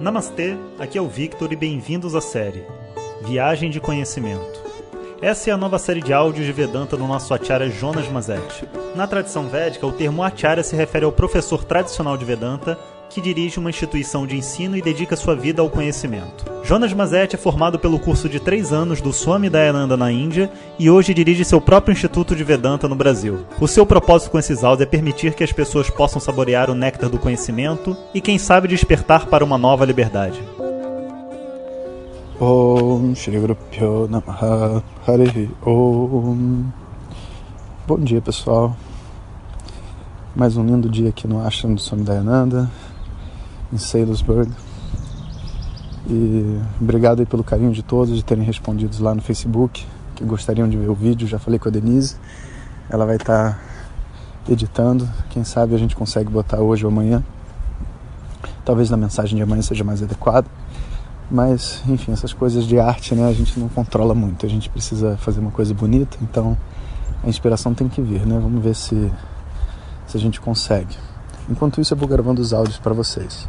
Namastê, aqui é o Victor e bem-vindos à série Viagem de Conhecimento. Essa é a nova série de áudios de Vedanta do nosso acharya Jonas Mazet. Na tradição védica, o termo acharya se refere ao professor tradicional de Vedanta que dirige uma instituição de ensino e dedica sua vida ao conhecimento. Jonas Mazet é formado pelo curso de três anos do Swami Dayananda na Índia e hoje dirige seu próprio Instituto de Vedanta no Brasil. O seu propósito com esses áudios é permitir que as pessoas possam saborear o néctar do conhecimento e, quem sabe, despertar para uma nova liberdade. Om Shri Om Bom dia pessoal Mais um lindo dia aqui no Ashram do Swami Dayananda Em Salisbury E obrigado aí pelo carinho de todos De terem respondido lá no Facebook Que gostariam de ver o vídeo Já falei com a Denise Ela vai estar tá editando Quem sabe a gente consegue botar hoje ou amanhã Talvez na mensagem de amanhã seja mais adequada mas, enfim, essas coisas de arte, né, a gente não controla muito. A gente precisa fazer uma coisa bonita, então a inspiração tem que vir, né? Vamos ver se, se a gente consegue. Enquanto isso, eu vou gravando os áudios para vocês.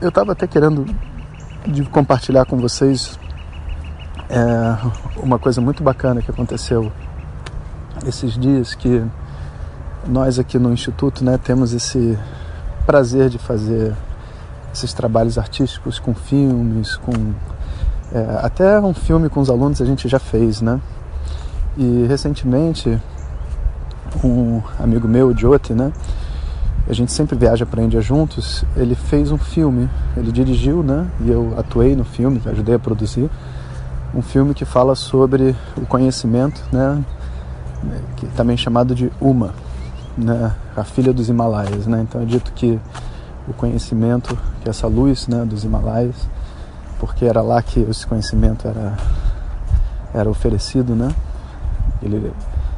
Eu estava até querendo de compartilhar com vocês é, uma coisa muito bacana que aconteceu esses dias que nós aqui no instituto, né, temos esse prazer de fazer esses trabalhos artísticos com filmes, com é, até um filme com os alunos a gente já fez, né? E recentemente um amigo meu, o Jyoti, né? A gente sempre viaja para a Índia juntos. Ele fez um filme, ele dirigiu, né? E eu atuei no filme, ajudei a produzir um filme que fala sobre o conhecimento, né? Que também chamado de Uma, né? A filha dos Himalaias, né? Então é dito que o conhecimento, que essa luz né, dos Himalaias, porque era lá que esse conhecimento era, era oferecido, né? Ele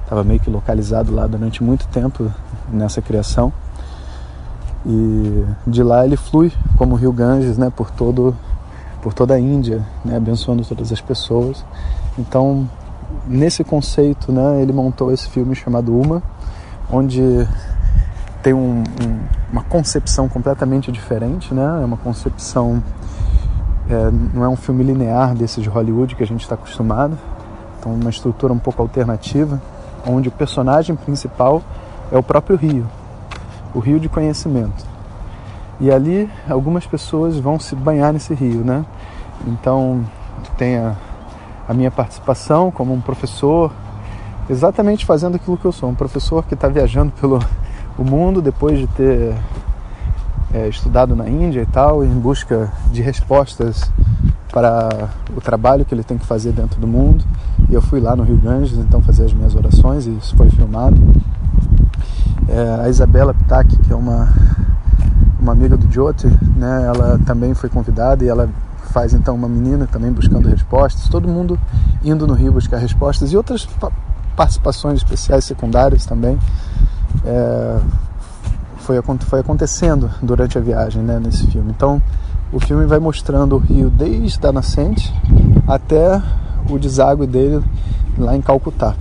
estava meio que localizado lá durante muito tempo nessa criação. E de lá ele flui como o rio Ganges, né, por todo por toda a Índia, né, abençoando todas as pessoas. Então, nesse conceito, né, ele montou esse filme chamado Uma, onde tem um, um, uma concepção completamente diferente, né? É uma concepção é, não é um filme linear desse de Hollywood que a gente está acostumado. Então, uma estrutura um pouco alternativa, onde o personagem principal é o próprio rio, o rio de conhecimento. E ali algumas pessoas vão se banhar nesse rio, né? Então tem a, a minha participação como um professor, exatamente fazendo aquilo que eu sou, um professor que está viajando pelo o mundo depois de ter é, estudado na Índia e tal, em busca de respostas para o trabalho que ele tem que fazer dentro do mundo. E eu fui lá no Rio Ganges, então fazer as minhas orações e isso foi filmado. É, a Isabela Ptak, que é uma, uma amiga do Jyoti, né, ela também foi convidada e ela faz então uma menina também buscando respostas. Todo mundo indo no Rio buscar respostas e outras participações especiais secundárias também é, foi, foi acontecendo durante a viagem né, nesse filme. Então o filme vai mostrando o rio desde a nascente até o deságue dele lá em Calcutá,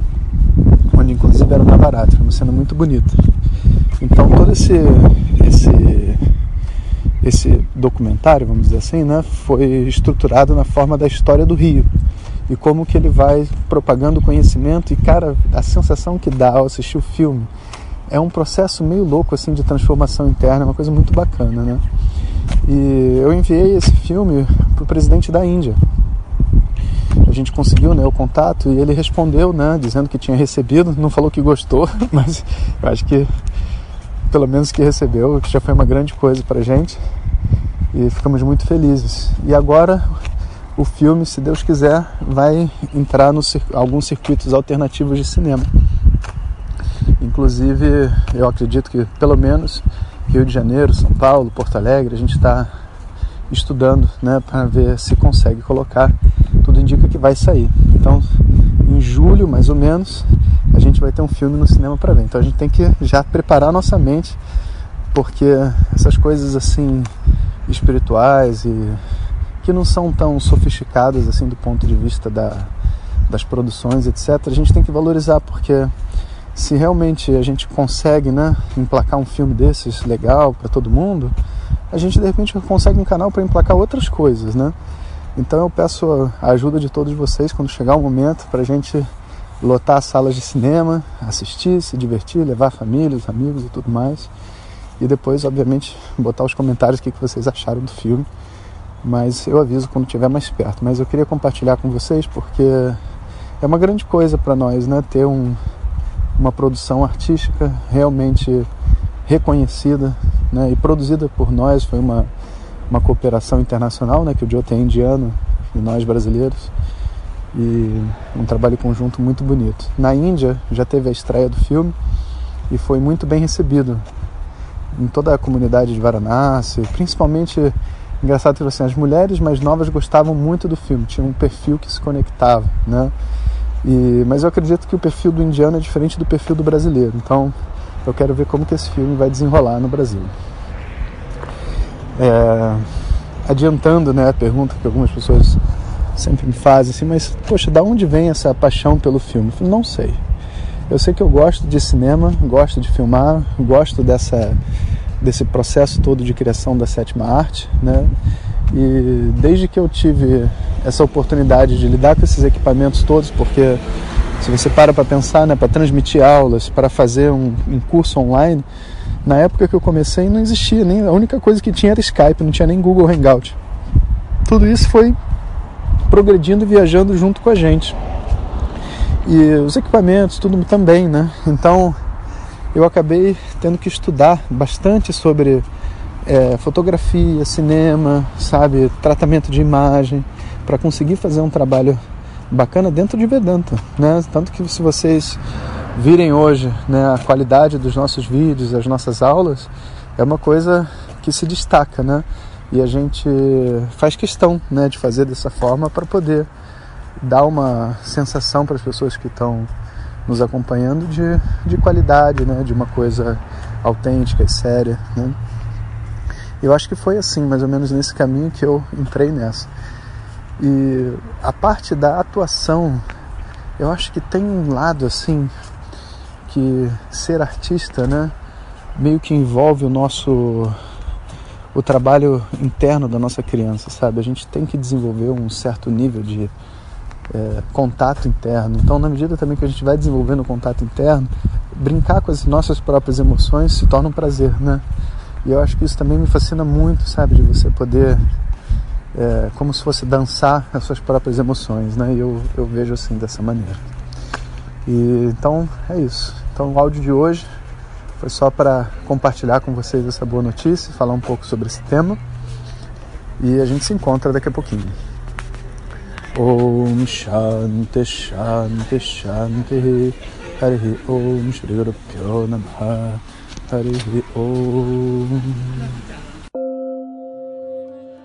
onde inclusive era o Navaratri, uma cena muito bonita. Então todo esse, esse, esse documentário, vamos dizer assim, né, foi estruturado na forma da história do rio e como que ele vai propagando conhecimento e cara, a sensação que dá ao assistir o filme é um processo meio louco assim de transformação interna, é uma coisa muito bacana, né? E eu enviei esse filme para o presidente da Índia. A gente conseguiu né, o contato e ele respondeu, né, dizendo que tinha recebido, não falou que gostou, mas eu acho que pelo menos que recebeu, que já foi uma grande coisa para gente e ficamos muito felizes. E agora o filme, se Deus quiser, vai entrar nos alguns circuitos alternativos de cinema. Inclusive, eu acredito que pelo menos Rio de Janeiro, São Paulo, Porto Alegre, a gente está estudando né, para ver se consegue colocar. Tudo indica que vai sair. Então, em julho, mais ou menos, a gente vai ter um filme no cinema para ver. Então, a gente tem que já preparar a nossa mente, porque essas coisas assim espirituais e que não são tão sofisticadas assim do ponto de vista da, das produções, etc. A gente tem que valorizar porque se realmente a gente consegue né, emplacar um filme desses legal para todo mundo, a gente de repente consegue um canal para emplacar outras coisas, né? Então eu peço a ajuda de todos vocês quando chegar o momento para a gente lotar as salas de cinema, assistir, se divertir, levar a família, os amigos e tudo mais. E depois, obviamente, botar os comentários o que vocês acharam do filme. Mas eu aviso quando estiver mais perto. Mas eu queria compartilhar com vocês porque é uma grande coisa para nós, né? Ter um, uma produção artística realmente reconhecida né? e produzida por nós. Foi uma, uma cooperação internacional, né? Que o Joe tem indiano e nós brasileiros e um trabalho conjunto muito bonito. Na Índia já teve a estreia do filme e foi muito bem recebido em toda a comunidade de Varanasi, principalmente engraçado que assim, as mulheres mais novas gostavam muito do filme, tinha um perfil que se conectava, né? E, mas eu acredito que o perfil do indiano é diferente do perfil do brasileiro, então eu quero ver como que esse filme vai desenrolar no Brasil. É, adiantando né, a pergunta que algumas pessoas sempre me fazem assim, mas poxa, da onde vem essa paixão pelo filme? Eu não sei. Eu sei que eu gosto de cinema, gosto de filmar, gosto dessa desse processo todo de criação da sétima arte, né? E desde que eu tive essa oportunidade de lidar com esses equipamentos todos, porque se você para para pensar, né, para transmitir aulas, para fazer um, um, curso online, na época que eu comecei não existia nem a única coisa que tinha era Skype, não tinha nem Google Hangout. Tudo isso foi progredindo e viajando junto com a gente. E os equipamentos, tudo também, né? Então eu acabei tendo que estudar bastante sobre é, fotografia, cinema, sabe, tratamento de imagem, para conseguir fazer um trabalho bacana dentro de Vedanta, né? Tanto que se vocês virem hoje, né, a qualidade dos nossos vídeos, as nossas aulas, é uma coisa que se destaca, né? E a gente faz questão, né, de fazer dessa forma para poder dar uma sensação para as pessoas que estão nos acompanhando de, de qualidade, né? de uma coisa autêntica e séria. Né? Eu acho que foi assim, mais ou menos nesse caminho que eu entrei nessa. E a parte da atuação, eu acho que tem um lado assim que ser artista, né, meio que envolve o nosso o trabalho interno da nossa criança, sabe? A gente tem que desenvolver um certo nível de é, contato interno. Então, na medida também que a gente vai desenvolvendo o contato interno, brincar com as nossas próprias emoções se torna um prazer, né? E eu acho que isso também me fascina muito, sabe? De você poder, é, como se fosse dançar as suas próprias emoções, né? E eu, eu vejo assim, dessa maneira. E, então, é isso. Então, o áudio de hoje foi só para compartilhar com vocês essa boa notícia, falar um pouco sobre esse tema. E a gente se encontra daqui a pouquinho. Om Shanti Shanti Shanti Harihi Om Shri Guru Pyo Namaha Om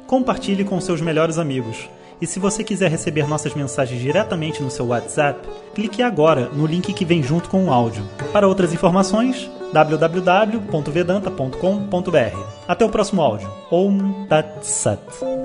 Compartilhe com seus melhores amigos. E se você quiser receber nossas mensagens diretamente no seu WhatsApp, clique agora no link que vem junto com o áudio. Para outras informações, www.vedanta.com.br. Até o próximo áudio. Om Tat Sat.